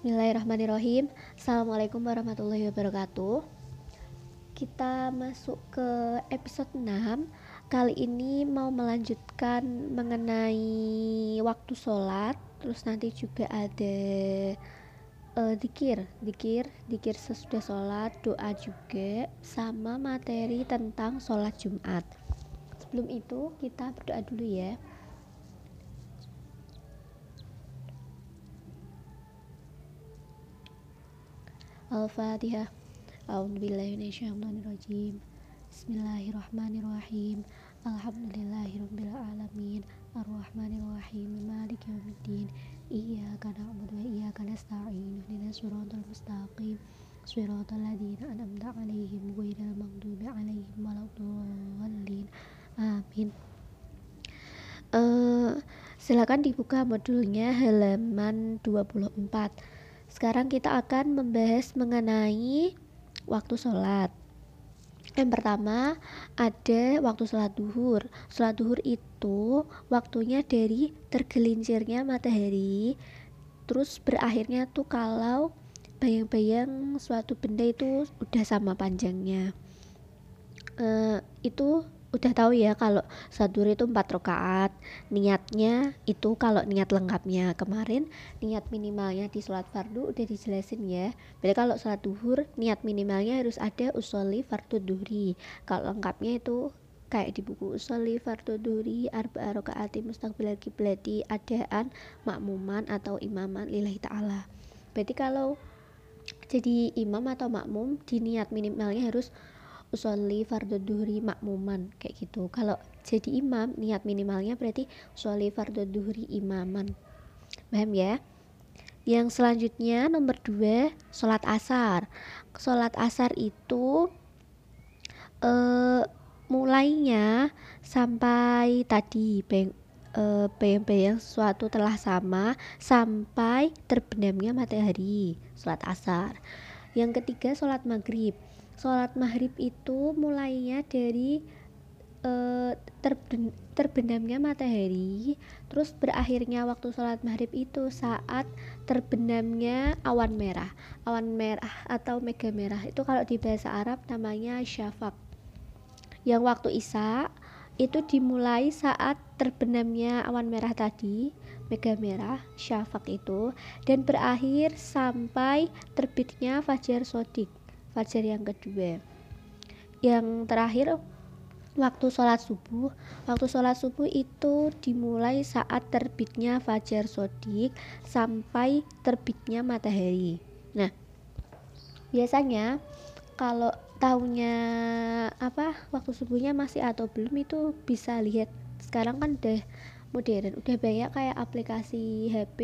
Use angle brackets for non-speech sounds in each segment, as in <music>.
Bismillahirrahmanirrahim. Assalamualaikum warahmatullahi wabarakatuh. Kita masuk ke episode 6 Kali ini mau melanjutkan mengenai waktu sholat Terus nanti juga ada uh, dikir Dikir, dikir sesudah sholat Doa juga Sama materi tentang sholat Jumat. Sebelum itu kita berdoa dulu ya Al-Fatihah. A'udzubillahiminasyaitonirrajim Bismillahirrahmanirrahim. Alhamdulillahirrabbilalamin. Ar-Rahmanirrahim. Malik yawmiddin Iyyaka na'budu wa iyyaka nasta'in. Ihdinas siratal mustaqim. Siratal ladzina an'amta 'alaihim ghairil maghdubi 'alaihim waladdallin. Amin. Uh, Silakan dibuka modulnya halaman 24 sekarang kita akan membahas mengenai waktu sholat. Yang pertama ada waktu sholat duhur. Sholat duhur itu waktunya dari tergelincirnya matahari, terus berakhirnya tuh kalau bayang-bayang suatu benda itu udah sama panjangnya. Uh, itu udah tahu ya kalau sadur itu empat rakaat. Niatnya itu kalau niat lengkapnya kemarin niat minimalnya di sholat fardu udah dijelasin ya. Berarti kalau sholat duhur niat minimalnya harus ada usolli fardu duhri. Kalau lengkapnya itu kayak di buku usolli fardu duhri arba rakaati mustaqbilal kiblati adaan makmuman atau imaman lillahi ta'ala. Berarti kalau jadi imam atau makmum di niat minimalnya harus usolli fardu duhri makmuman kayak gitu. Kalau jadi imam niat minimalnya berarti usolli fardu duhri imaman. Paham ya? Yang selanjutnya nomor dua sholat asar. Sholat asar itu uh, mulainya sampai tadi beng uh, bayang-bayang sesuatu telah sama sampai terbenamnya matahari sholat asar. Yang ketiga sholat maghrib sholat maghrib itu mulainya dari uh, terben, terbenamnya matahari terus berakhirnya waktu sholat maghrib itu saat terbenamnya awan merah. Awan merah atau mega merah itu kalau di bahasa Arab namanya syafak yang waktu isya itu dimulai saat terbenamnya awan merah tadi mega merah syafak itu dan berakhir sampai terbitnya fajar sodik fajar yang kedua. Yang terakhir waktu sholat subuh. Waktu sholat subuh itu dimulai saat terbitnya fajar sodik sampai terbitnya matahari. Nah biasanya kalau tahunya apa waktu subuhnya masih atau belum itu bisa lihat. Sekarang kan udah modern udah banyak kayak aplikasi HP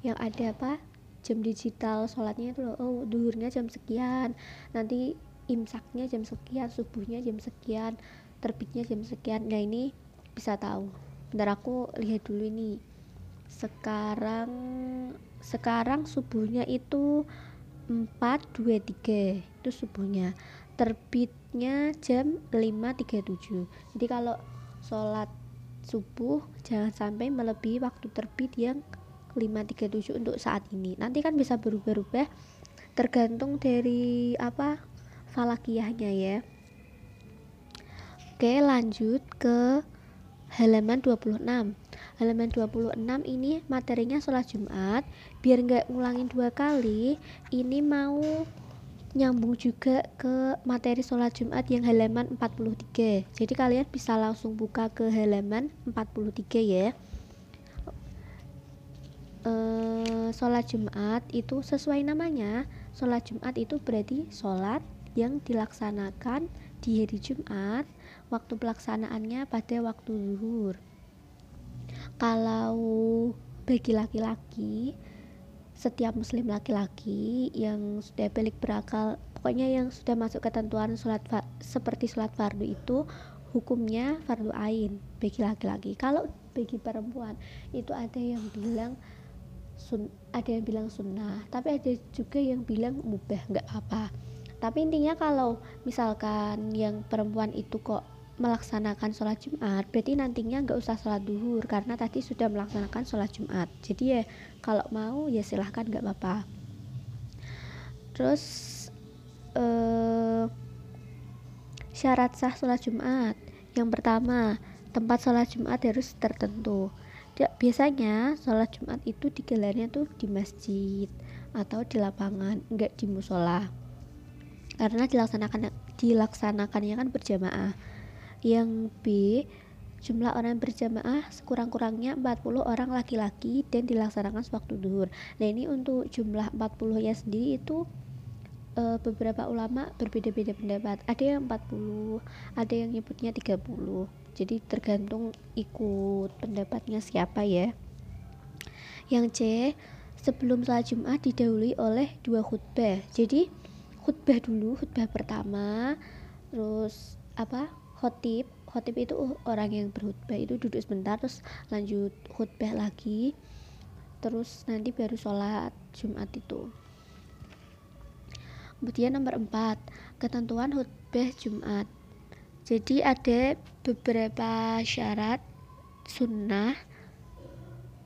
yang ada apa jam digital sholatnya itu loh oh duhurnya jam sekian nanti imsaknya jam sekian subuhnya jam sekian terbitnya jam sekian. Nah ini bisa tahu. Bentar aku lihat dulu ini. Sekarang sekarang subuhnya itu 4.23 itu subuhnya. Terbitnya jam 5.37 jadi kalau sholat subuh jangan sampai melebihi waktu terbit yang 537 untuk saat ini. Nanti kan bisa berubah-ubah tergantung dari apa falakiyahnya ya. Oke lanjut ke halaman 26 halaman 26 ini materinya sholat jumat. Biar nggak ngulangin dua kali ini mau nyambung juga ke materi sholat Jumat yang halaman 43 jadi kalian bisa langsung buka ke halaman 43 ya uh, sholat Jumat itu sesuai namanya. Sholat Jumat itu berarti sholat yang dilaksanakan di hari Jumat. Waktu pelaksanaannya pada waktu zuhur. Kalau bagi laki-laki setiap muslim laki-laki yang sudah balik berakal pokoknya yang sudah masuk ketentuan sholat seperti sholat fardu itu hukumnya fardu ain bagi laki-laki. Kalau bagi perempuan itu ada yang bilang sun ada yang bilang sunnah tapi ada juga yang bilang mubah nggak apa tapi intinya kalau misalkan yang perempuan itu kok melaksanakan sholat Jumat berarti nantinya nggak usah sholat duhur karena tadi sudah melaksanakan sholat Jumat. Jadi ya kalau mau ya silahkan nggak apa-apa. Terus uh, syarat sah sholat Jumat. Yang pertama tempat sholat Jumat harus tertentu biasanya sholat Jumat itu digelarnya tuh di masjid atau di lapangan enggak di musola. Karena dilaksanakan dilaksanakannya kan berjamaah. Yang B jumlah orang berjamaah sekurang-kurangnya 40 orang laki-laki dan dilaksanakan sewaktu duhur. Nah ini untuk jumlah 40 ya sendiri itu e, beberapa ulama berbeda-beda pendapat. Ada yang 40 ada yang nyebutnya 30 jadi tergantung ikut pendapatnya siapa ya. Yang C sebelum sholat Jumat didahului oleh dua khutbah. Jadi khutbah dulu khutbah pertama terus apa khotib. Khotib itu orang yang berkhutbah itu duduk sebentar terus lanjut khutbah lagi. Terus nanti baru sholat Jumat itu. Kemudian nomor 4 ketentuan khutbah Jumat jadi ada beberapa syarat sunnah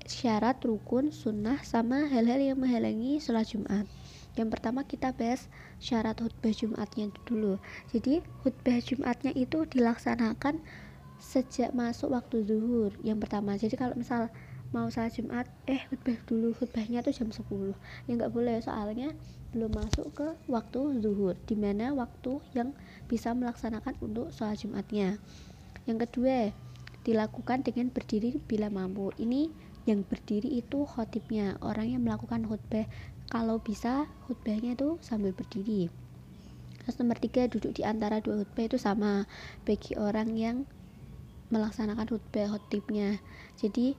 syarat rukun sunnah sama hal-hal yang menghalangi sholat Jumat. Yang pertama kita bahas syarat khutbah Jumatnya dulu. Jadi khutbah Jumatnya itu dilaksanakan sejak masuk waktu zuhur yang pertama. Jadi kalau misal mau salat Jumat eh khutbah dulu khutbahnya tuh jam 10 ya nggak boleh soalnya belum masuk ke waktu zuhur di mana waktu yang bisa melaksanakan untuk sholat Jumatnya. Yang kedua dilakukan dengan berdiri bila mampu. Ini yang berdiri itu khotibnya orang yang melakukan khutbah. Kalau bisa khutbahnya itu sambil berdiri. Terus nomor tiga duduk di antara dua khutbah itu sama bagi orang yang melaksanakan khutbah khutibnya jadi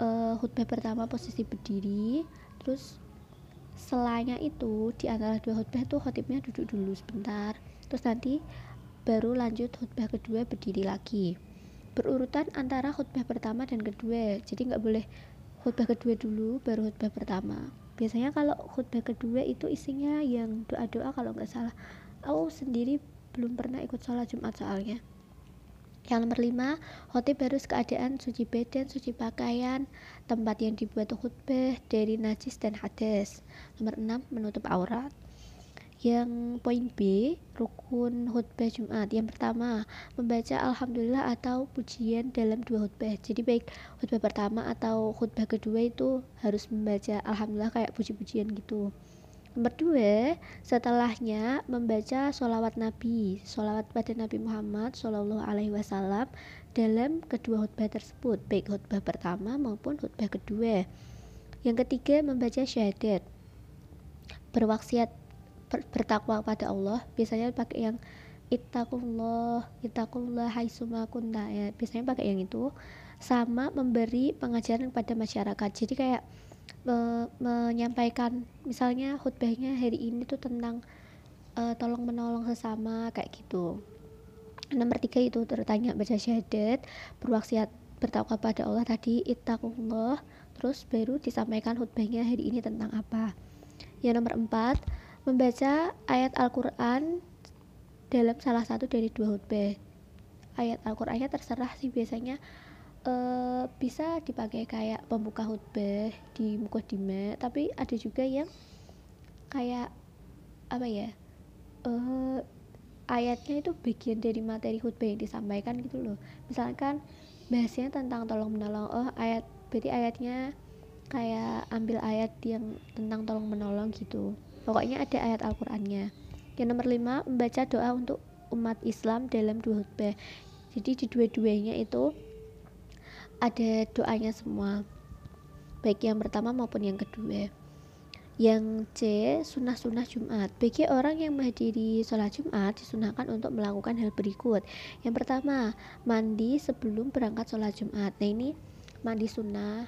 uh, khutbah pertama posisi berdiri terus selanya itu di antara dua khutbah itu khutibnya duduk dulu sebentar. Terus nanti baru lanjut khutbah kedua berdiri lagi. Berurutan antara khutbah pertama dan kedua. Jadi nggak boleh khutbah kedua dulu baru khutbah pertama. Biasanya kalau khutbah kedua itu isinya yang doa-doa kalau nggak salah. Aku sendiri belum pernah ikut sholat Jumat soalnya yang nomor lima, khotib harus keadaan suci badan, suci pakaian, tempat yang dibuat khutbah dari najis dan hadas. Nomor enam, menutup aurat. Yang poin B, rukun khutbah Jumat. Yang pertama, membaca alhamdulillah atau pujian dalam dua khutbah. Jadi baik khutbah pertama atau khutbah kedua itu harus membaca alhamdulillah kayak puji-pujian gitu. Nomor dua, setelahnya membaca sholawat Nabi, sholawat pada Nabi Muhammad Shallallahu Alaihi Wasallam dalam kedua khutbah tersebut, baik khutbah pertama maupun khutbah kedua. Yang ketiga, membaca syahadat, berwaksiat bertakwa pada Allah. Biasanya pakai yang ittaqullah ittaqullah haitsuma kunta ya. Biasanya pakai yang itu. Sama memberi pengajaran kepada masyarakat. Jadi kayak me menyampaikan misalnya khutbahnya hari ini tuh tentang uh, tolong menolong sesama kayak gitu. Nomor tiga itu tertanya baca syahadat berwaksiat bertakwa pada Allah tadi ittaqullah. Terus baru disampaikan khutbahnya hari ini tentang apa. Yang nomor empat membaca ayat Al-Quran dalam salah satu dari dua khutbah. Ayat Al-Qurannya terserah sih biasanya uh, bisa dipakai kayak pembuka khutbah di mukodime tapi ada juga yang kayak apa ya uh, ayatnya itu bagian dari materi khutbah yang disampaikan gitu loh. Misalkan bahasnya tentang tolong menolong oh ayat berarti ayatnya kayak ambil ayat yang tentang tolong menolong gitu. Pokoknya ada ayat Al-Qur'annya. Yang nomor lima membaca doa untuk umat Islam dalam dua khutbah. Jadi di dua-duanya itu ada doanya semua. Baik yang pertama maupun yang kedua. Yang C sunnah-sunnah Jumat. Bagi orang yang menghadiri sholat Jumat disunahkan untuk melakukan hal berikut. Yang pertama mandi sebelum berangkat sholat Jumat. Nah ini mandi sunnah.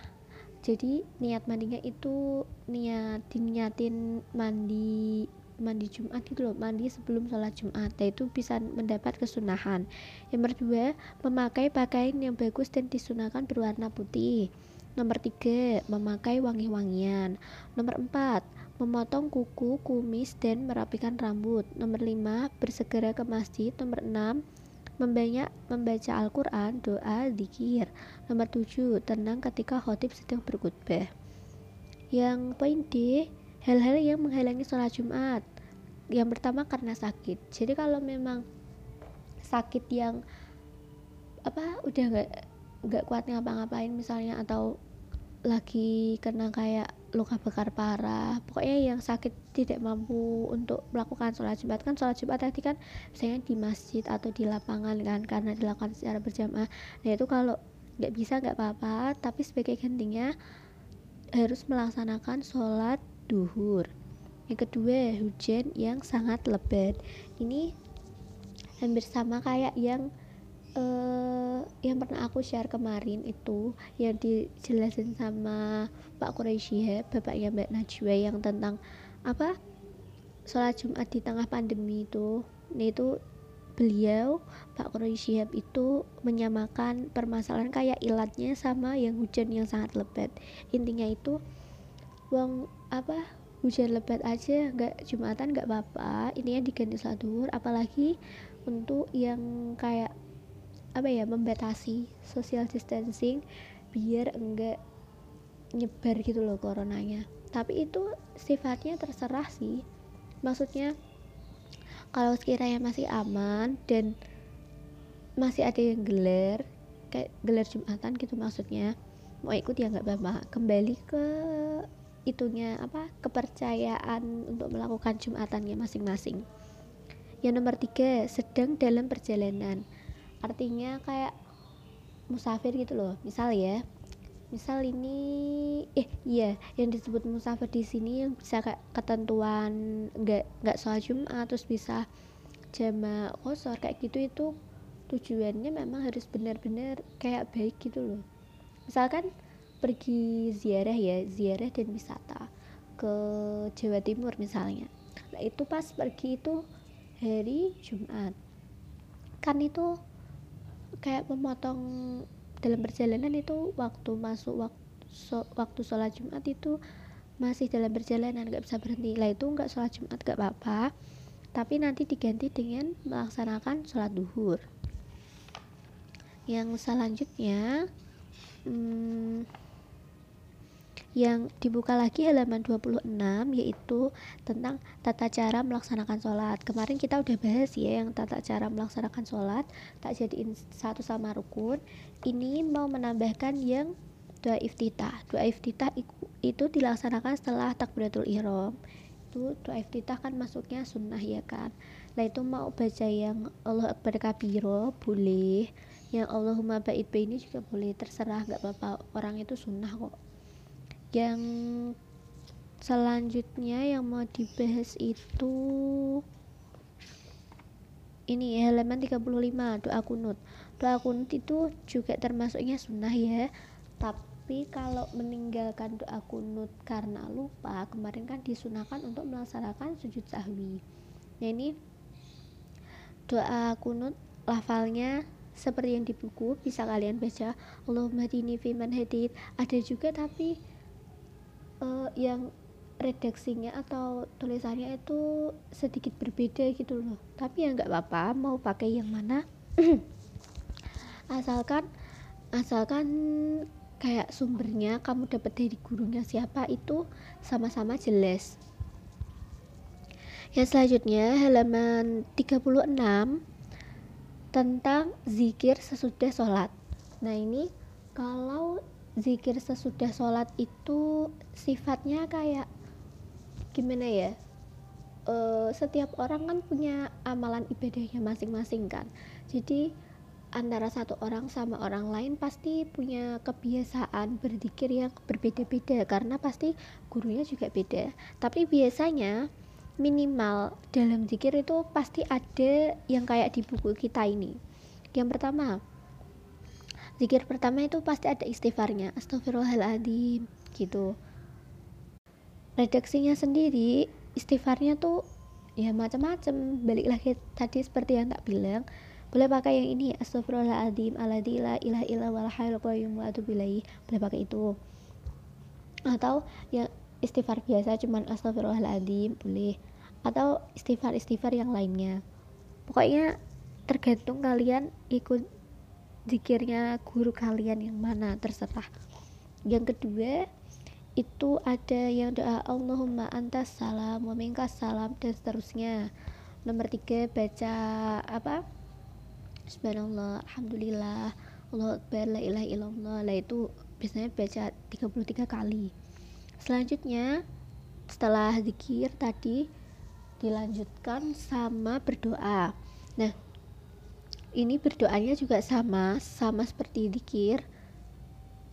Jadi niat mandinya itu niat diniatin mandi mandi Jumat gitu loh mandi sebelum sholat Jumat itu bisa mendapat kesunahan yang kedua memakai pakaian yang bagus dan disunahkan berwarna putih nomor tiga memakai wangi-wangian nomor empat memotong kuku kumis dan merapikan rambut nomor lima bersegera ke masjid nomor enam Membanyak membaca Al-Quran, doa, zikir. Nomor 7. Tenang ketika khotib sedang berkhutbah. Yang poin D, hal-hal yang menghalangi sholat Jumat. Yang pertama karena sakit. Jadi kalau memang sakit yang apa udah nggak nggak kuat ngapa-ngapain misalnya atau lagi kena kayak luka bakar parah pokoknya yang sakit tidak mampu untuk melakukan sholat jumat. Kan sholat jumat tadi kan misalnya di masjid atau di lapangan kan karena dilakukan secara berjamaah. Nah itu kalau nggak bisa nggak apa-apa tapi sebagai gantinya harus melaksanakan sholat duhur. Yang kedua hujan yang sangat lebat. Ini hampir sama kayak yang uh, yang pernah aku share kemarin itu yang dijelasin sama Pak Quraisy bapaknya Mbak Najwa yang tentang apa? Sholat Jumat di tengah pandemi itu. Ini itu beliau Pak Quraisy itu menyamakan permasalahan kayak ilatnya sama yang hujan yang sangat lebat. Intinya itu uang apa hujan lebat aja nggak jumatan nggak apa-apa intinya diganti sholat apalagi untuk yang kayak apa ya membatasi social distancing biar enggak nyebar gitu loh coronanya. Tapi itu sifatnya terserah sih. Maksudnya kalau sekiranya masih aman dan masih ada yang gelar kayak gelar jumatan gitu maksudnya mau ikut ya nggak apa-apa. Kembali ke itunya apa kepercayaan untuk melakukan jumatannya masing-masing. Yang nomor tiga sedang dalam perjalanan. Artinya kayak musafir gitu loh. Misal ya misal ini eh iya yang disebut musafir di sini yang bisa kayak ketentuan nggak nggak sholat jumat terus bisa jama kosor kayak gitu itu tujuannya memang harus benar-benar kayak baik gitu loh. Misalkan pergi ziarah ya ziarah dan wisata ke Jawa Timur misalnya. Nah itu pas pergi itu hari Jumat. Kan itu kayak memotong dalam perjalanan itu waktu masuk waktu so, waktu sholat Jumat itu masih dalam perjalanan nggak bisa berhenti. Lah itu nggak sholat Jumat nggak apa-apa. Tapi nanti diganti dengan melaksanakan sholat duhur. Yang selanjutnya hmm, yang dibuka lagi halaman 26 yaitu tentang tata cara melaksanakan sholat. Kemarin kita udah bahas ya yang tata cara melaksanakan sholat tak jadiin satu sama rukun. Ini mau menambahkan yang doa iftitah. Doa iftitah itu dilaksanakan setelah takbiratul ihram. Itu doa iftitah kan masuknya sunnah ya kan? Nah itu mau baca yang Allah Akbar kabiro boleh. Yang Allahumma ba'id ini juga boleh terserah nggak apa-apa. Orang itu sunnah kok yang selanjutnya yang mau dibahas itu ini halaman 35 doa kunut. Doa kunut itu juga termasuknya sunnah ya. Tapi kalau meninggalkan doa kunut karena lupa kemarin kan disunahkan untuk melaksanakan sujud sahwi. Nah ini doa kunut lafalnya seperti yang di buku bisa kalian baca. Allahumma dini fiman hadid ada juga tapi uh, yang redaksinya atau tulisannya itu sedikit berbeda gitu loh. Tapi ya nggak apa-apa mau pakai yang mana? <clears throat> Asalkan asalkan kayak sumbernya kamu dapat dari gurunya siapa itu sama-sama jelas. Yang selanjutnya halaman 36 tentang zikir sesudah sholat. Nah ini kalau zikir sesudah sholat itu sifatnya kayak gimana ya? E, setiap orang kan punya amalan ibadahnya masing-masing kan. Jadi antara satu orang sama orang lain pasti punya kebiasaan berzikir yang berbeda-beda karena pasti gurunya juga beda. Tapi biasanya minimal dalam zikir itu pasti ada yang kayak di buku kita ini. Yang pertama zikir pertama itu pasti ada istighfarnya. Astagfirullahaladzim gitu. Redaksinya sendiri istighfarnya tuh ya macam-macam. Balik lagi tadi seperti yang tak bilang boleh pakai yang ini astagfirullahaladzim aladzi la ilaha illa wal qayyum wa boleh pakai itu. Atau yang istighfar biasa cuman astagfirullahaladzim boleh. Atau istighfar-istighfar yang lainnya. Pokoknya tergantung kalian ikut zikirnya guru kalian yang mana? Terserah. Yang kedua itu ada yang doa Allahumma antas salam wa minkas salam dan seterusnya. Nomor tiga baca apa? Subhanallah alhamdulillah Allah akbar la ilaha lah itu biasanya baca 33 kali. Selanjutnya setelah zikir tadi dilanjutkan sama berdoa. Nah ini berdoanya juga sama sama seperti zikir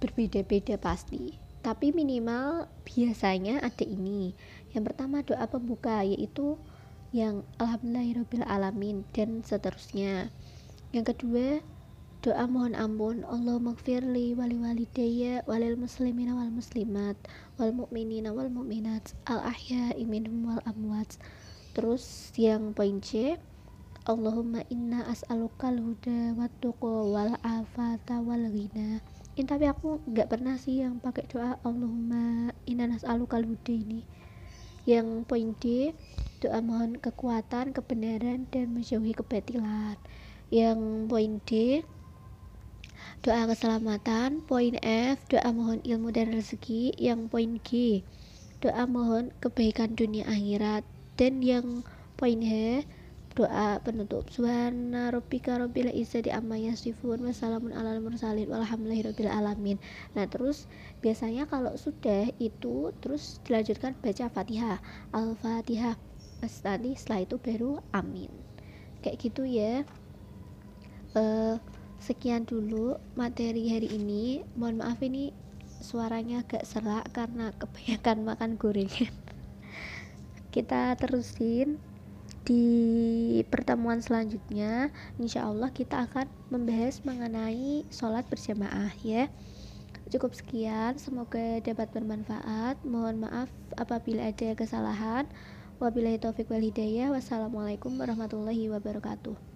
berbeda-beda pasti. Tapi minimal biasanya ada ini. Yang pertama doa pembuka yaitu yang alamin dan seterusnya. Yang kedua doa mohon ampun Allah magfirli wali walidayya walil muslimina wal muslimat wal mu'minina wal mu'minat al ahya minhum wal amwat. Terus yang poin C Allahumma inna as'alukal huda wa wal afata wal ghina. Ini tapi aku nggak pernah sih yang pakai doa Allahumma inna nas'alukal huda ini. Yang poin D doa mohon kekuatan kebenaran dan menjauhi kebatilan. Yang poin D doa keselamatan. Poin F doa mohon ilmu dan rezeki. Yang poin G doa mohon kebaikan dunia akhirat. Dan yang poin H doa penutup. Subhana rabbika rabbil izzati amma yasifun wassalamun alal mursalin walhamdulillahi rabbil alamin. Nah terus biasanya kalau sudah itu terus dilanjutkan baca fatihah. Al-fatihah. Tadi setelah itu baru amin. Kayak gitu ya. Uh, sekian dulu materi hari ini. Mohon maaf ini suaranya agak serak karena kebanyakan makan gorengan. <laughs> Kita terusin di pertemuan selanjutnya insya Allah kita akan membahas mengenai sholat berjamaah ya. Cukup sekian semoga dapat bermanfaat. Mohon maaf apabila ada kesalahan. Wabillahi taufik wal hidayah. Wassalamualaikum warahmatullahi wabarakatuh